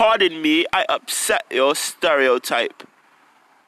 Pardon me, I upset your stereotype.